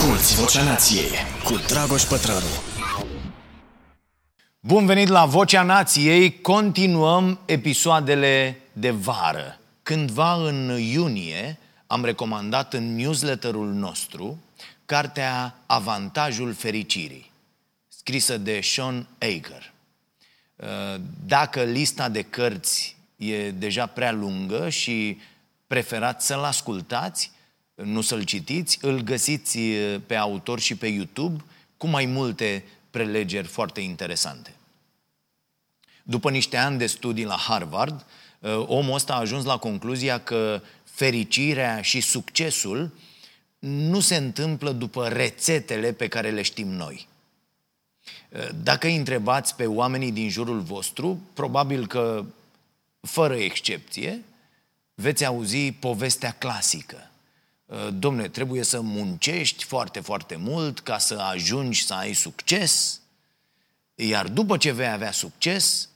Asculți Vocea Nației cu Dragoș Pătrălu. Bun venit la Vocea Nației. Continuăm episoadele de vară. Cândva în iunie am recomandat în newsletterul nostru cartea Avantajul fericirii, scrisă de Sean Aker. Dacă lista de cărți e deja prea lungă și preferați să-l ascultați, nu să-l citiți, îl găsiți pe autor și pe YouTube cu mai multe prelegeri foarte interesante. După niște ani de studii la Harvard, omul ăsta a ajuns la concluzia că fericirea și succesul nu se întâmplă după rețetele pe care le știm noi. Dacă îi întrebați pe oamenii din jurul vostru, probabil că, fără excepție, veți auzi povestea clasică. Domne, trebuie să muncești foarte, foarte mult ca să ajungi să ai succes, iar după ce vei avea succes,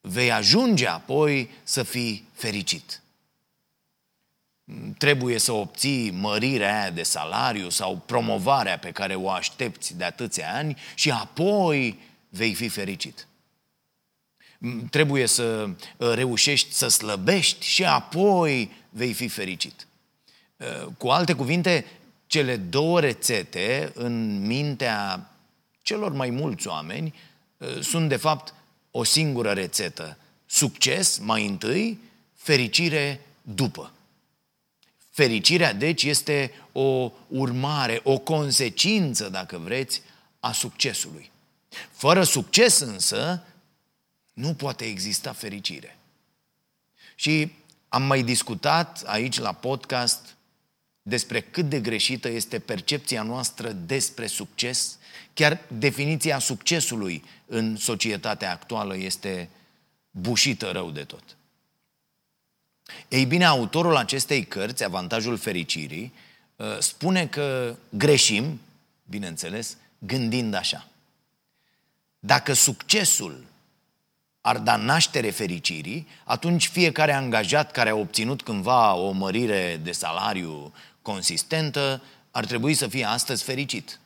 vei ajunge apoi să fii fericit. Trebuie să obții mărirea aia de salariu sau promovarea pe care o aștepți de atâția ani și apoi vei fi fericit. Trebuie să reușești să slăbești și apoi vei fi fericit. Cu alte cuvinte, cele două rețete în mintea celor mai mulți oameni sunt de fapt o singură rețetă. Succes mai întâi, fericire după. Fericirea, deci, este o urmare, o consecință, dacă vreți, a succesului. Fără succes însă, nu poate exista fericire. Și am mai discutat aici la podcast despre cât de greșită este percepția noastră despre succes. Chiar definiția succesului în societatea actuală este bușită rău de tot. Ei bine, autorul acestei cărți, Avantajul Fericirii, uh, spune că greșim, bineînțeles, gândind așa. Dacă succesul ar da naștere fericirii, atunci fiecare angajat care a obținut cândva o mărire de salariu consistentă ar trebui să fie astăzi fericit.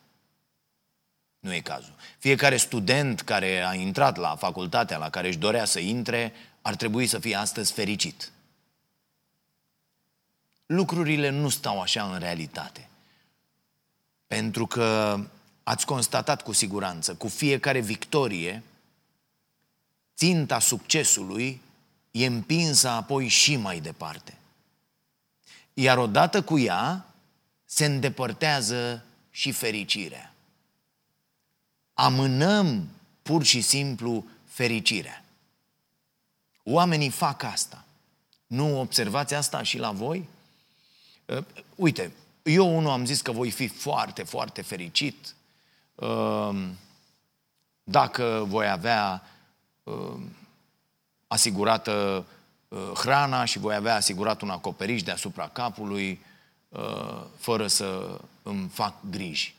Nu e cazul. Fiecare student care a intrat la facultatea la care își dorea să intre ar trebui să fie astăzi fericit. Lucrurile nu stau așa în realitate. Pentru că ați constatat cu siguranță, cu fiecare victorie, ținta succesului e împinsă apoi și mai departe. Iar odată cu ea se îndepărtează și fericirea. Amânăm pur și simplu fericirea. Oamenii fac asta. Nu observați asta și la voi? Uh, uite, eu unul am zis că voi fi foarte, foarte fericit uh, dacă voi avea uh, asigurată uh, hrana și voi avea asigurat un acoperiș deasupra capului uh, fără să îmi fac griji.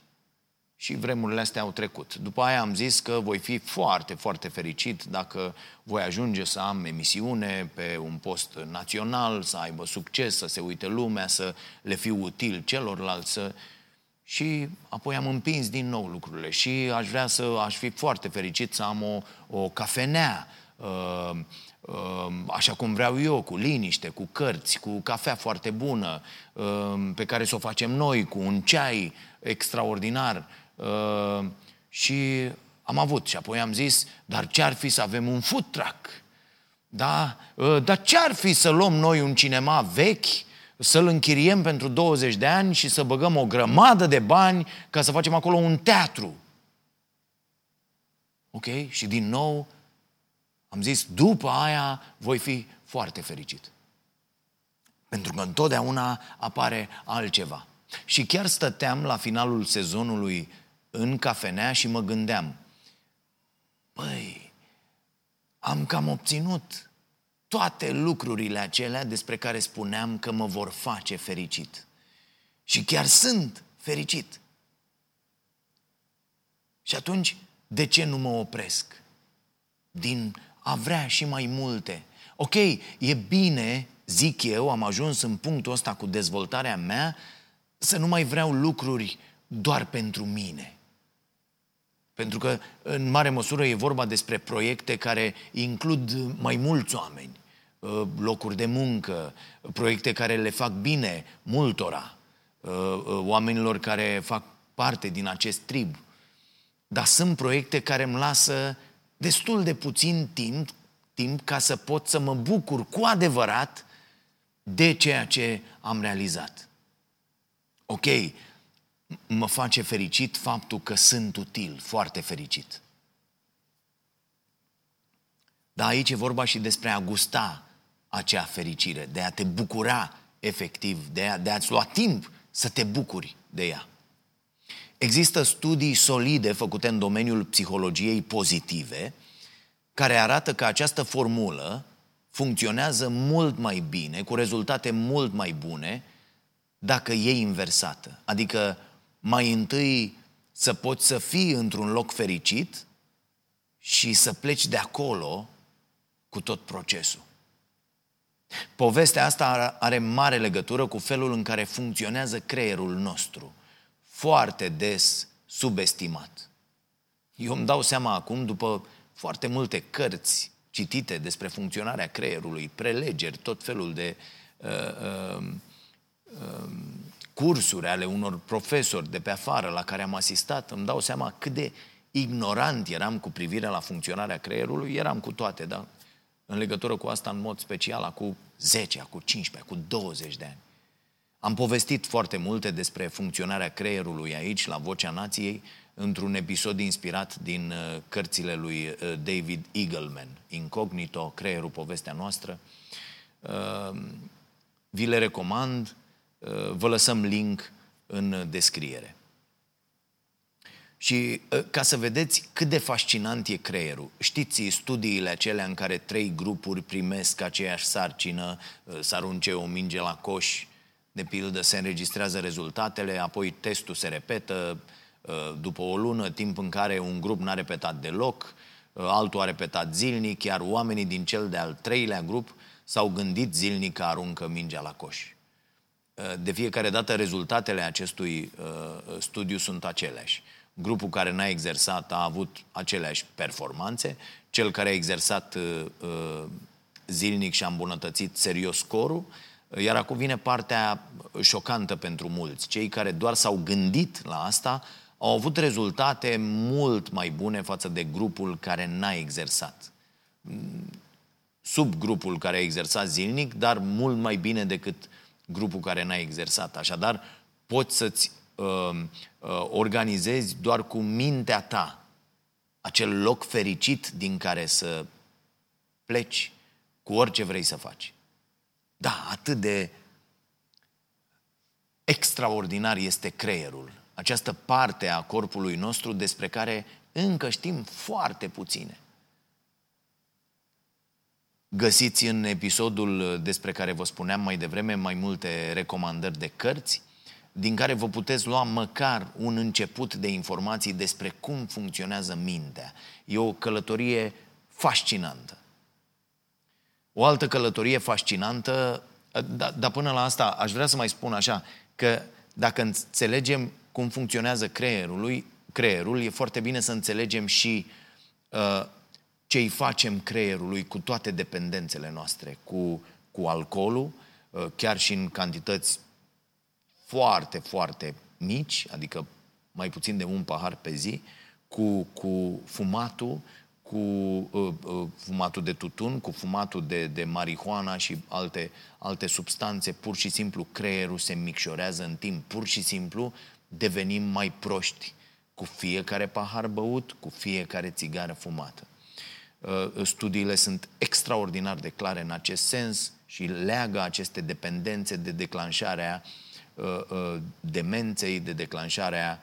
Și vremurile astea au trecut. După aia am zis că voi fi foarte, foarte fericit dacă voi ajunge să am emisiune pe un post național, să aibă succes, să se uite lumea, să le fiu util celorlalți. Să... Și apoi am împins din nou lucrurile și aș vrea să, aș fi foarte fericit să am o, o cafenea, uh, uh, așa cum vreau eu, cu liniște, cu cărți, cu cafea foarte bună, uh, pe care să o facem noi, cu un ceai extraordinar. Uh, și am avut. Și apoi am zis, dar ce-ar fi să avem un food truck? Da? Uh, dar ce-ar fi să luăm noi un cinema vechi, să-l închiriem pentru 20 de ani și să băgăm o grămadă de bani ca să facem acolo un teatru? Ok? Și din nou am zis, după aia voi fi foarte fericit. Pentru că întotdeauna apare altceva. Și chiar stăteam la finalul sezonului în cafenea și mă gândeam, băi, am cam obținut toate lucrurile acelea despre care spuneam că mă vor face fericit. Și chiar sunt fericit. Și atunci, de ce nu mă opresc? Din a vrea și mai multe. Ok, e bine, zic eu, am ajuns în punctul ăsta cu dezvoltarea mea, să nu mai vreau lucruri doar pentru mine. Pentru că, în mare măsură, e vorba despre proiecte care includ mai mulți oameni, uh, locuri de muncă, proiecte care le fac bine multora, uh, uh, oamenilor care fac parte din acest trib. Dar sunt proiecte care îmi lasă destul de puțin timp, timp ca să pot să mă bucur cu adevărat de ceea ce am realizat. Ok, mă face fericit faptul că sunt util, foarte fericit. Dar aici e vorba și despre a gusta acea fericire, de a te bucura efectiv, de, a, de a-ți lua timp să te bucuri de ea. Există studii solide făcute în domeniul psihologiei pozitive care arată că această formulă funcționează mult mai bine, cu rezultate mult mai bune, dacă e inversată. Adică mai întâi să poți să fii într-un loc fericit și să pleci de acolo cu tot procesul. Povestea asta are mare legătură cu felul în care funcționează creierul nostru, foarte des subestimat. Eu îmi dau seama acum, după foarte multe cărți citite despre funcționarea creierului, prelegeri, tot felul de uh, uh, uh, cursuri ale unor profesori de pe afară la care am asistat, îmi dau seama cât de ignorant eram cu privire la funcționarea creierului, eram cu toate, dar în legătură cu asta în mod special, acum 10, acum 15, acum 20 de ani. Am povestit foarte multe despre funcționarea creierului aici, la Vocea Nației, într-un episod inspirat din uh, cărțile lui uh, David Eagleman, Incognito, Creierul, povestea noastră. Uh, vi le recomand, vă lăsăm link în descriere. Și ca să vedeți cât de fascinant e creierul, știți studiile acelea în care trei grupuri primesc aceeași sarcină, să arunce o minge la coș, de pildă se înregistrează rezultatele, apoi testul se repetă, Uh, după o lună, timp în care un grup n-a repetat deloc, uh, altul a repetat zilnic, iar oamenii din cel de-al treilea grup s-au gândit zilnic că aruncă mingea la coș. Uh, de fiecare dată rezultatele acestui studiu sunt aceleași. Grupul care n-a exersat a avut aceleași performanțe, cel care a exersat zilnic și a îmbunătățit serios scorul, iar acum vine partea șocantă pentru mulți. Cei care doar s-au gândit la asta au avut rezultate mult mai bune față de grupul care n-a exersat. Sub grupul care a exersat zilnic, dar mult mai bine decât grupul care n-a exersat. Așadar, poți să-ți uh, uh, organizezi doar cu mintea ta acel loc fericit din care să pleci cu orice vrei să faci. Da, atât de extraordinar este creierul această parte a corpului nostru despre care încă știm foarte puține. Găsiți în episodul despre care vă spuneam mai devreme mai multe recomandări de cărți, din care vă puteți lua măcar un început de informații despre cum funcționează mintea. E o călătorie fascinantă. O altă călătorie fascinantă, dar da până la asta aș vrea să mai spun așa, că dacă înțelegem cum funcționează creierul, creierul, e foarte bine să înțelegem și uh, ce îi facem creierului cu toate dependențele noastre, cu, cu alcoolul, uh, chiar și în cantități foarte, foarte mici, adică mai puțin de un pahar pe zi, cu, cu fumatul, cu uh, uh, fumatul de tutun, cu fumatul de, de marihuana și alte, alte substanțe, pur și simplu creierul se micșorează în timp, pur și simplu devenim mai proști cu fiecare pahar băut, cu fiecare țigară fumată. Uh, studiile sunt extraordinar de clare în acest sens și leagă aceste dependențe de declanșarea uh, uh, demenței, de declanșarea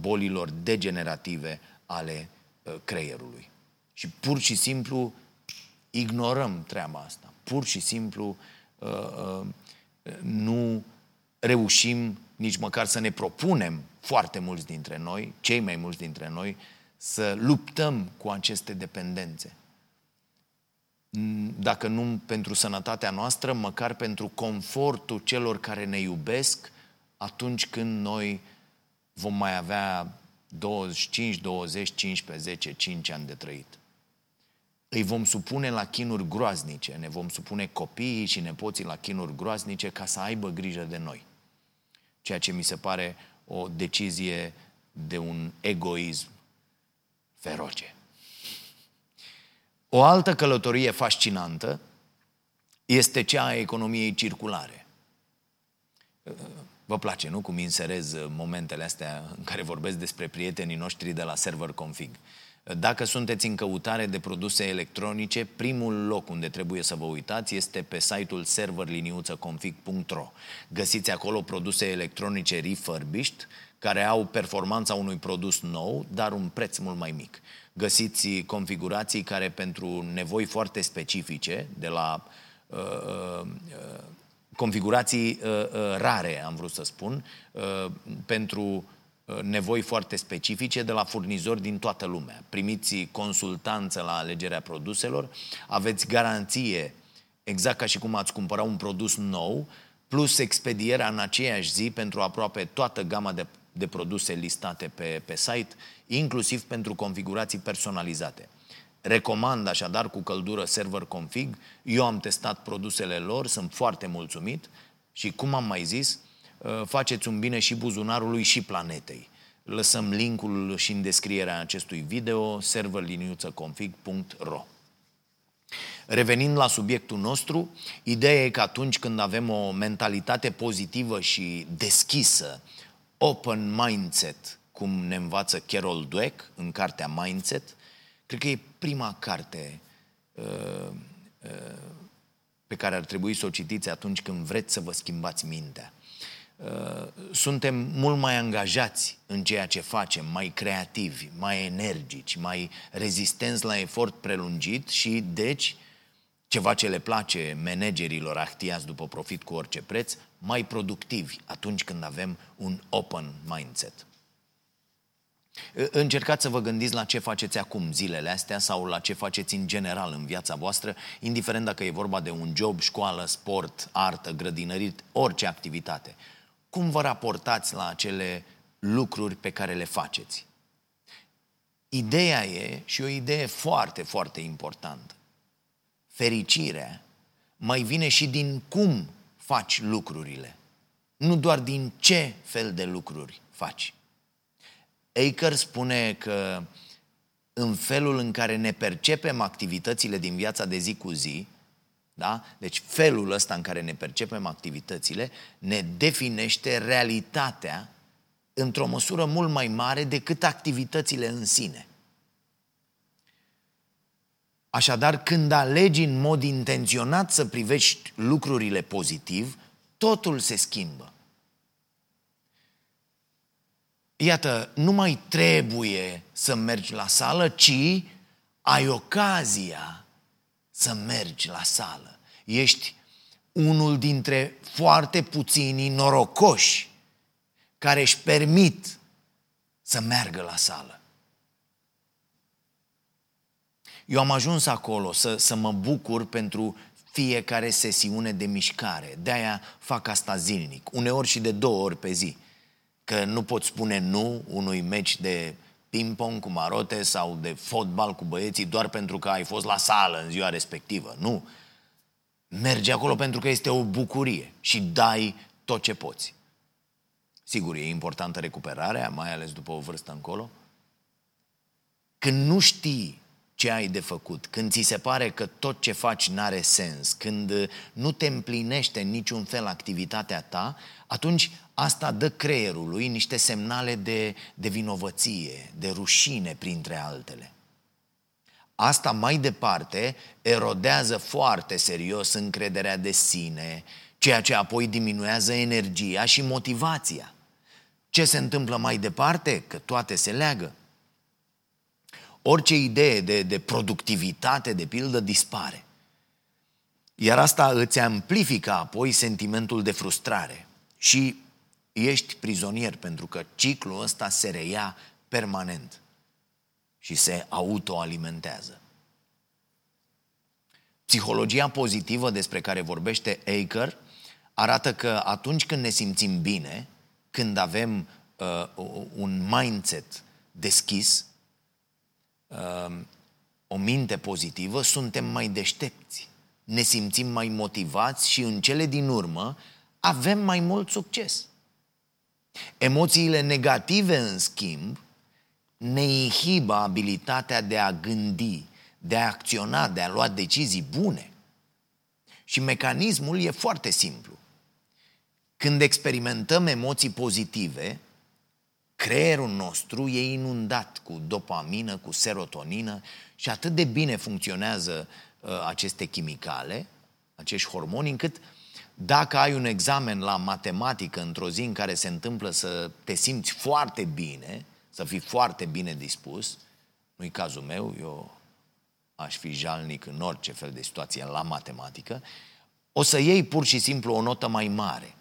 bolilor degenerative ale creierului. Și pur și simplu ignorăm treaba asta. Pur și simplu nu reușim nici măcar să ne propunem foarte mulți dintre noi, cei mai mulți dintre noi, să luptăm cu aceste dependențe. Dacă nu pentru sănătatea noastră, măcar pentru confortul celor care ne iubesc atunci când noi vom mai avea 25, 20, 15, 10, 5 ani de trăit. Îi vom supune la chinuri groaznice, ne vom supune copiii și nepoții la chinuri groaznice ca să aibă grijă de noi. Ceea ce mi se pare o decizie de un egoism feroce. O altă călătorie fascinantă este cea a economiei circulare. Vă place, nu? Cum inserez momentele astea în care vorbesc despre prietenii noștri de la Server Config. Dacă sunteți în căutare de produse electronice, primul loc unde trebuie să vă uitați este pe site-ul serverliniuțăconfig.ro. Găsiți acolo produse electronice refurbished, care au performanța unui produs nou, dar un preț mult mai mic. Găsiți configurații care pentru nevoi foarte specifice, de la uh, uh, configurații uh, uh, rare, am vrut să spun, uh, pentru Uh, nevoi foarte specifice de la furnizori din toată lumea. Primiți consultanță la alegerea produselor, aveți garanție exact ca și cum ați cumpăra un produs nou, plus expedierea în aceeași zi pentru aproape toată gama de, de produse listate pe, pe site, inclusiv pentru configurații personalizate. Recomand așadar cu căldură server config, eu am testat produsele lor, sunt foarte mulțumit și cum am mai zis, Uh, faceți un bine și buzunarului și planetei. Lăsăm linkul și în descrierea acestui video, serverliniuțăconfig.ro Revenind la subiectul nostru, ideea e că atunci când avem o mentalitate pozitivă și deschisă, open mindset, cum ne învață Carol Dweck în cartea Mindset, cred că e prima carte uh, uh, pe care ar trebui să o citiți atunci când vreți să vă schimbați mintea. Uh, suntem mult mai angajați în ceea ce facem, mai creativi, mai energici, mai rezistenți la efort prelungit și, deci, ceva ce le place managerilor ahtiați după profit cu orice preț, mai productivi atunci când avem un open mindset. Uh, încercați să vă gândiți la ce faceți acum zilele astea sau la ce faceți în general în viața voastră, indiferent dacă e vorba de un job, școală, sport, artă, grădinărit, orice activitate cum vă raportați la acele lucruri pe care le faceți? Ideea e, și o idee foarte, foarte importantă, fericirea mai vine și din cum faci lucrurile, nu doar din ce fel de lucruri faci. Aker spune că în felul în care ne percepem activitățile din viața de zi cu zi, da? Deci felul ăsta în care ne percepem activitățile ne definește realitatea într-o măsură mult mai mare decât activitățile în sine. Așadar, când alegi în mod intenționat să privești lucrurile pozitiv, totul se schimbă. Iată, nu mai trebuie să mergi la sală, ci ai ocazia să mergi la sală. Ești unul dintre foarte puținii norocoși care își permit să meargă la sală. Eu am ajuns acolo să, să mă bucur pentru fiecare sesiune de mișcare. De-aia fac asta zilnic, uneori și de două ori pe zi. Că nu pot spune nu unui meci de ping-pong cu marote sau de fotbal cu băieții doar pentru că ai fost la sală în ziua respectivă. Nu. Mergi acolo pentru că este o bucurie și dai tot ce poți. Sigur, e importantă recuperarea, mai ales după o vârstă încolo. Când nu știi ce ai de făcut, când ți se pare că tot ce faci n-are sens, când nu te împlinește în niciun fel activitatea ta, atunci asta dă creierului niște semnale de, de vinovăție, de rușine, printre altele. Asta mai departe erodează foarte serios încrederea de sine, ceea ce apoi diminuează energia și motivația. Ce se întâmplă mai departe? Că toate se leagă. Orice idee de, de productivitate, de pildă, dispare. Iar asta îți amplifică apoi sentimentul de frustrare. Și ești prizonier pentru că ciclul ăsta se reia permanent și se autoalimentează. Psihologia pozitivă despre care vorbește Aker arată că atunci când ne simțim bine, când avem uh, un mindset deschis, uh, o minte pozitivă, suntem mai deștepți, ne simțim mai motivați și în cele din urmă avem mai mult succes. Emoțiile negative, în schimb, ne inhibă abilitatea de a gândi, de a acționa, de a lua decizii bune. Și mecanismul e foarte simplu. Când experimentăm emoții pozitive, creierul nostru e inundat cu dopamină, cu serotonină și atât de bine funcționează uh, aceste chimicale, acești hormoni, încât dacă ai un examen la matematică într-o zi în care se întâmplă să te simți foarte bine, să fii foarte bine dispus, nu-i cazul meu, eu aș fi jalnic în orice fel de situație la matematică, o să iei pur și simplu o notă mai mare.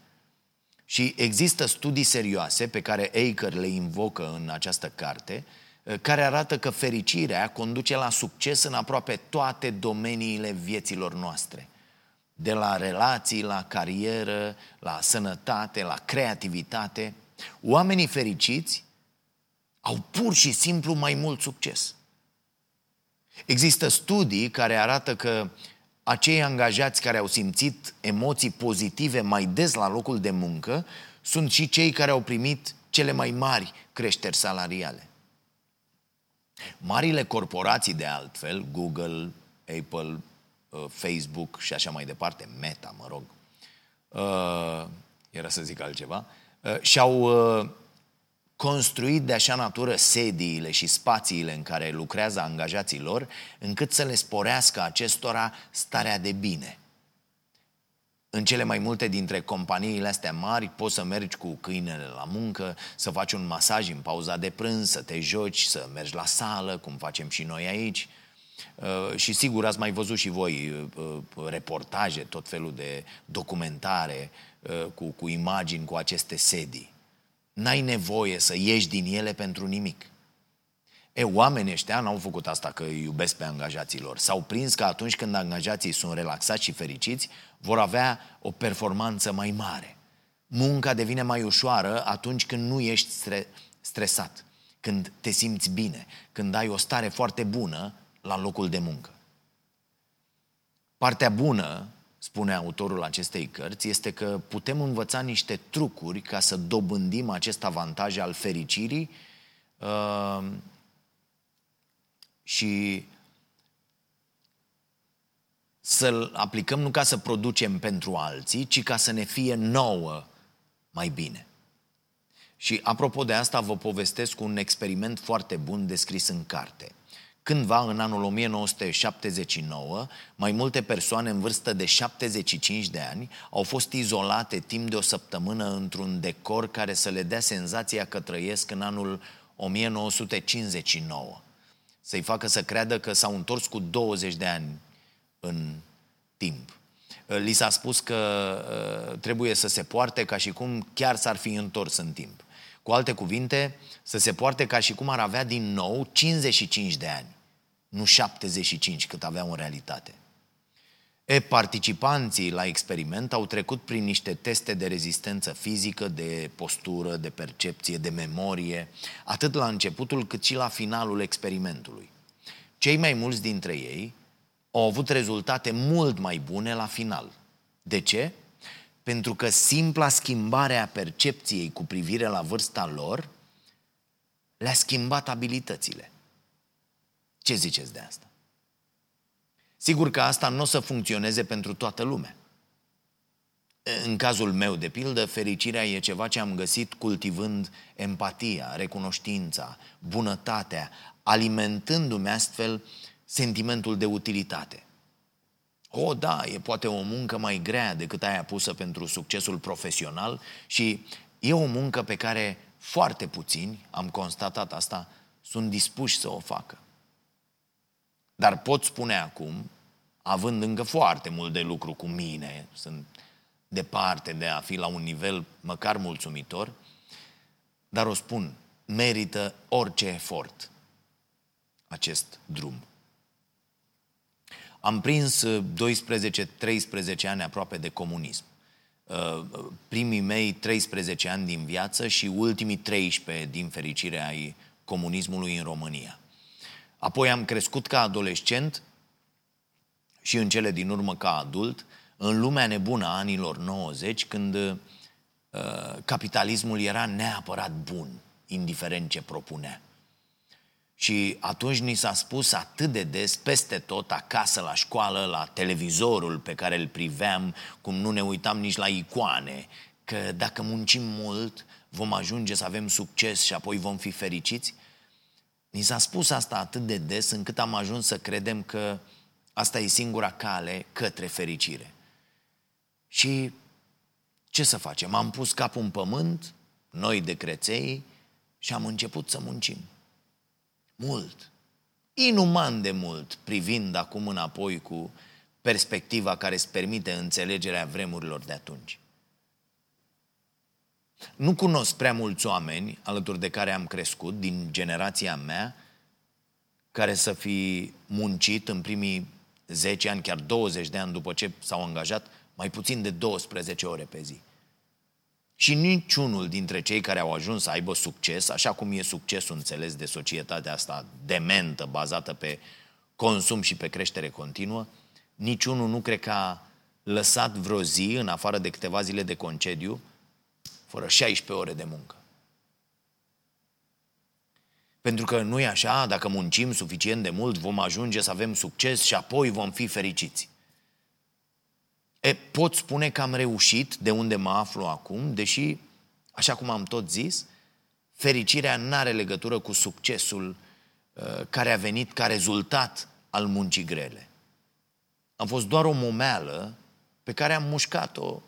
Și există studii serioase pe care Aker le invocă în această carte, eh, care arată că fericirea conduce la succes în aproape toate domeniile vieților noastre. De la relații, la carieră, la sănătate, la creativitate. Oamenii fericiți au pur și simplu mai mult succes. Există studii care arată că acei angajați care au simțit emoții pozitive mai des la locul de muncă sunt și cei care au primit cele mai mari creșteri salariale. Marile corporații, de altfel, Google, Apple, uh, Facebook și așa mai departe, Meta, mă rog, uh, era să zic altceva, uh, și-au construit de așa natură sediile și spațiile în care lucrează angajații lor, încât să le sporească acestora starea de bine. În cele mai multe dintre companiile astea mari poți să mergi cu câinele la muncă, să faci un masaj în pauza de prânz, să te joci, să mergi la sală, cum facem și noi aici. Uh, și sigur ați mai văzut și voi uh, uh, reportaje, tot felul de documentare cu, cu imagini cu aceste sedii. N-ai nevoie să ieși din ele pentru nimic. E, oamenii ăștia n-au făcut asta că îi iubesc pe angajații lor. S-au prins că atunci când angajații sunt relaxați și fericiți, vor avea o performanță mai mare. Munca devine mai ușoară atunci când nu ești stre- stresat, când te simți bine, când ai o stare foarte bună la locul de muncă. Partea bună spune autorul acestei cărți, este că putem învăța niște trucuri ca să dobândim acest avantaj al fericirii uh, și să-l aplicăm nu ca să producem pentru alții, ci ca să ne fie nouă mai bine. Și apropo de asta, vă povestesc un experiment foarte bun descris în carte. Cândva, în anul 1979, mai multe persoane în vârstă de 75 de ani au fost izolate timp de o săptămână într-un decor care să le dea senzația că trăiesc în anul 1959. Să-i facă să creadă că s-au întors cu 20 de ani în timp. Li s-a spus că uh, trebuie să se poarte ca și cum chiar s-ar fi întors în timp. Cu alte cuvinte, să se poarte ca și cum ar avea din nou 55 de ani nu 75 cât aveau în realitate. E, participanții la experiment au trecut prin niște teste de rezistență fizică, de postură, de percepție, de memorie, atât la începutul cât și la finalul experimentului. Cei mai mulți dintre ei au avut rezultate mult mai bune la final. De ce? Pentru că simpla schimbare a percepției cu privire la vârsta lor le-a schimbat abilitățile. Ce ziceți de asta? Sigur că asta nu o să funcționeze pentru toată lumea. În cazul meu, de pildă, fericirea e ceva ce am găsit cultivând empatia, recunoștința, bunătatea, alimentându-mi astfel sentimentul de utilitate. O, da, e poate o muncă mai grea decât aia pusă pentru succesul profesional și e o muncă pe care foarte puțini, am constatat asta, sunt dispuși să o facă. Dar pot spune acum, având încă foarte mult de lucru cu mine, sunt departe de a fi la un nivel măcar mulțumitor, dar o spun, merită orice efort acest drum. Am prins 12-13 ani aproape de comunism. uh, primii mei 13 ani din viață și ultimii 13 din fericire ai comunismului în România. Apoi am crescut ca adolescent și în cele din urmă ca adult, în lumea nebună a anilor 90, când uh, capitalismul era neapărat bun, indiferent ce propunea. Și atunci ni s-a spus atât de des, peste tot, acasă, la școală, la televizorul pe care îl priveam, cum nu ne uitam nici la icoane, că dacă muncim mult, vom ajunge să avem succes și apoi vom fi fericiți. Ni s-a spus asta atât de des încât am ajuns să credem că asta e singura cale către fericire. Și ce să facem? Am pus capul în pământ, noi de creței, și am început să muncim. Mult. Inuman de mult, privind acum înapoi cu perspectiva care îți permite înțelegerea vremurilor de atunci. Nu cunosc prea mulți oameni alături de care am crescut, din generația mea, care să fi muncit în primii 10 ani, chiar 20 de ani după ce s-au angajat, mai puțin de 12 ore pe zi. Și niciunul dintre cei care au ajuns să aibă succes, așa cum e succesul înțeles de societatea asta dementă, bazată pe consum și pe creștere continuă, niciunul nu cred că a lăsat vreo zi, în afară de câteva zile de concediu, fără 16 ore de muncă. Pentru că nu e așa, dacă muncim suficient de mult, vom ajunge să avem succes și apoi vom fi fericiți. E, pot spune că am reușit de unde mă aflu acum, deși, așa cum am tot zis, fericirea nu are legătură cu succesul uh, care a venit ca rezultat al muncii grele. Am fost doar o momeală pe care am mușcat-o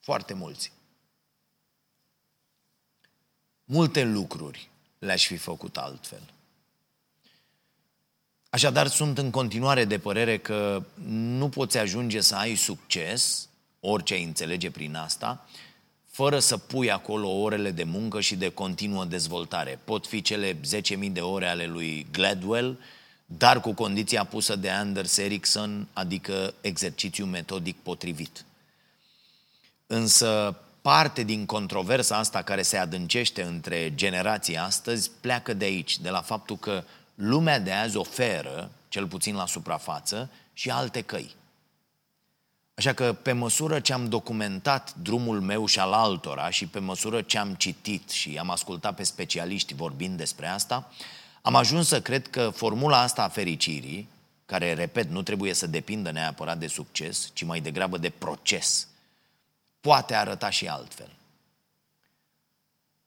foarte mulți. Multe lucruri le-aș fi făcut altfel. Așadar, sunt în continuare de părere că nu poți ajunge să ai succes, orice ai înțelege prin asta, fără să pui acolo orele de muncă și de continuă dezvoltare. Pot fi cele 10.000 de ore ale lui Gladwell, dar cu condiția pusă de Anders Ericsson, adică exercițiu metodic potrivit. Însă parte din controversa asta care se adâncește între generații astăzi pleacă de aici, de la faptul că lumea de azi oferă, cel puțin la suprafață, și alte căi. Așa că pe măsură ce am documentat drumul meu și al altora și pe măsură ce am citit și am ascultat pe specialiști vorbind despre asta, am ajuns să cred că formula asta a fericirii, care, repet, nu trebuie să depindă neapărat de succes, ci mai degrabă de proces, poate arăta și altfel.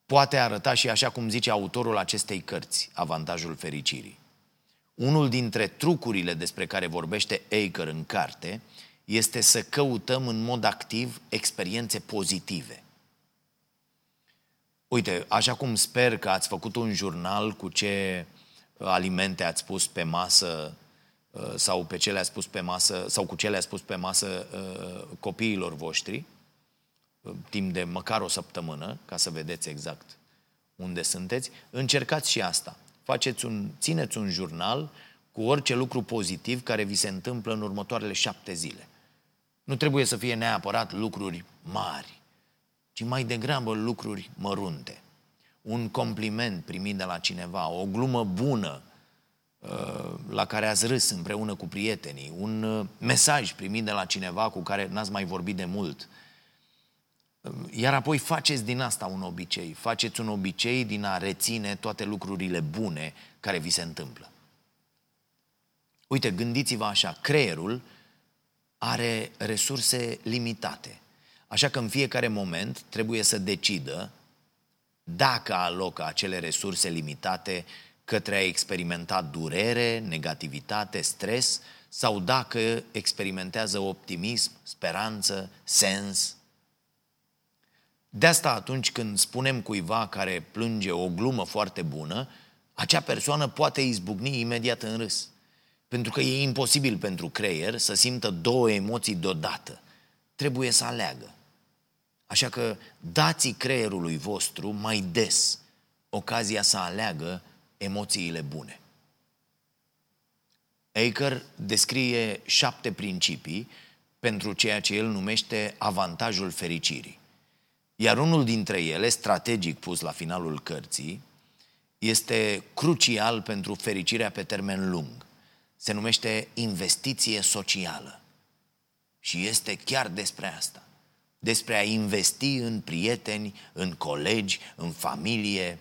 Poate arăta și așa cum zice autorul acestei cărți, avantajul fericirii. Unul dintre trucurile despre care vorbește Aker în carte este să căutăm în mod activ experiențe pozitive. Uite, așa cum sper că ați făcut un jurnal cu ce alimente ați pus pe masă uh, sau pe ce le-ați pus pe masă sau cu ce le-ați pus pe masă uh, copiilor voștri, timp de măcar o săptămână, ca să vedeți exact unde sunteți, încercați și asta. Faceți un, țineți un jurnal cu orice lucru pozitiv care vi se întâmplă în următoarele șapte zile. Nu trebuie să fie neapărat lucruri mari, ci mai degrabă lucruri mărunte. Un compliment primit de la cineva, o glumă bună uh, la care ați râs împreună cu prietenii, un uh, mesaj primit de la cineva cu care n-ați mai vorbit de mult, iar apoi faceți din asta un obicei. Faceți un obicei din a reține toate lucrurile bune care vi se întâmplă. Uite, gândiți-vă așa, creierul are resurse limitate. Așa că în fiecare moment trebuie să decidă dacă alocă acele resurse limitate către a experimenta durere, negativitate, stres sau dacă experimentează optimism, speranță, sens, de asta atunci când spunem cuiva care plânge o glumă foarte bună, acea persoană poate izbucni imediat în râs. Pentru că e imposibil pentru creier să simtă două emoții deodată. Trebuie să aleagă. Așa că dați creierului vostru mai des ocazia să aleagă emoțiile bune. Aker descrie șapte principii pentru ceea ce el numește avantajul fericirii. Iar unul dintre ele, strategic pus la finalul cărții, este crucial pentru fericirea pe termen lung. Se numește investiție socială. Și este chiar despre asta. Despre a investi în prieteni, în colegi, în familie,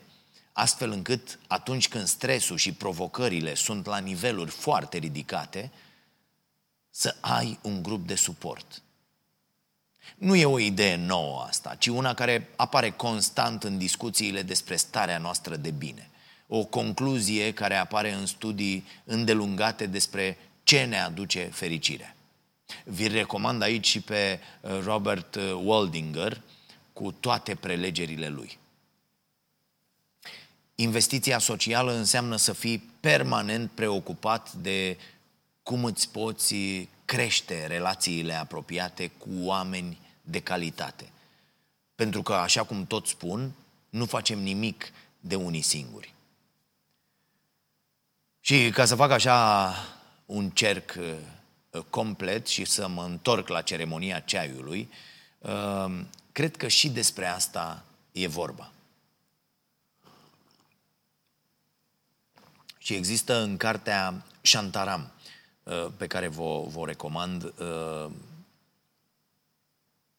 astfel încât atunci când stresul și provocările sunt la niveluri foarte ridicate, să ai un grup de suport. Nu e o idee nouă asta, ci una care apare constant în discuțiile despre starea noastră de bine. O concluzie care apare în studii îndelungate despre ce ne aduce fericire. Vi recomand aici și pe uh, Robert uh, Waldinger cu toate prelegerile lui. Investiția socială înseamnă să fii permanent preocupat de cum îți poți crește relațiile apropiate cu oameni de calitate. Pentru că, așa cum tot spun, nu facem nimic de unii singuri. Și ca să fac așa un cerc uh, complet și să mă întorc la ceremonia ceaiului, uh, cred că și despre asta e vorba. Și există în cartea Shantaram, uh, pe care vă, vă recomand,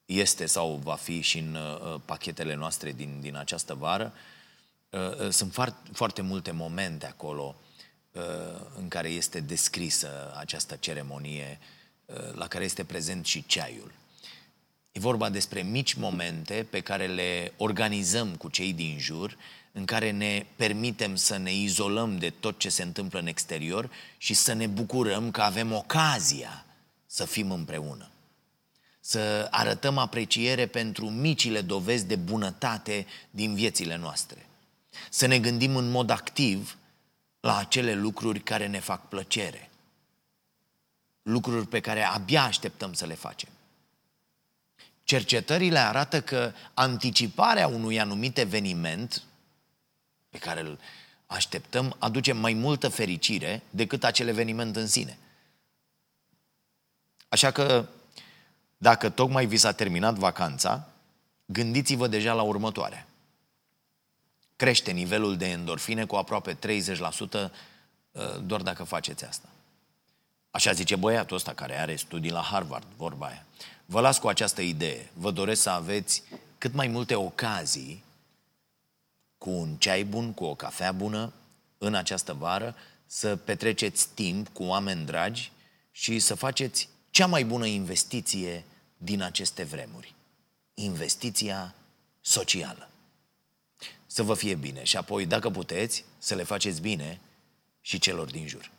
este sau va fi și în pachetele noastre din, din această vară. Sunt foarte multe momente acolo Uh, în care este descrisă această ceremonie uh, la care este prezent și ceaiul. E vorba despre mici momente pe care le organizăm cu cei din jur, în care ne permitem să ne izolăm de tot ce se întâmplă în exterior și să ne bucurăm că avem ocazia să fim împreună. Să arătăm apreciere pentru micile dovezi de bunătate din viețile noastre. Să ne gândim în mod activ la acele lucruri care ne fac plăcere. Lucruri pe care abia așteptăm să le facem. Cercetările arată că anticiparea unui anumit eveniment pe care îl așteptăm aduce mai multă fericire decât acel eveniment în sine. Așa că, dacă tocmai vi s-a terminat vacanța, gândiți-vă deja la următoarea crește nivelul de endorfine cu aproape 30% uh, doar dacă faceți asta. Așa zice băiatul ăsta care are studii la Harvard, vorba aia. Vă las cu această idee. Vă doresc să aveți cât mai multe ocazii cu un ceai bun, cu o cafea bună, în această vară, să petreceți timp cu oameni dragi și să faceți cea mai bună investiție din aceste vremuri. Investiția socială să vă fie bine și apoi, dacă puteți, să le faceți bine și celor din jur.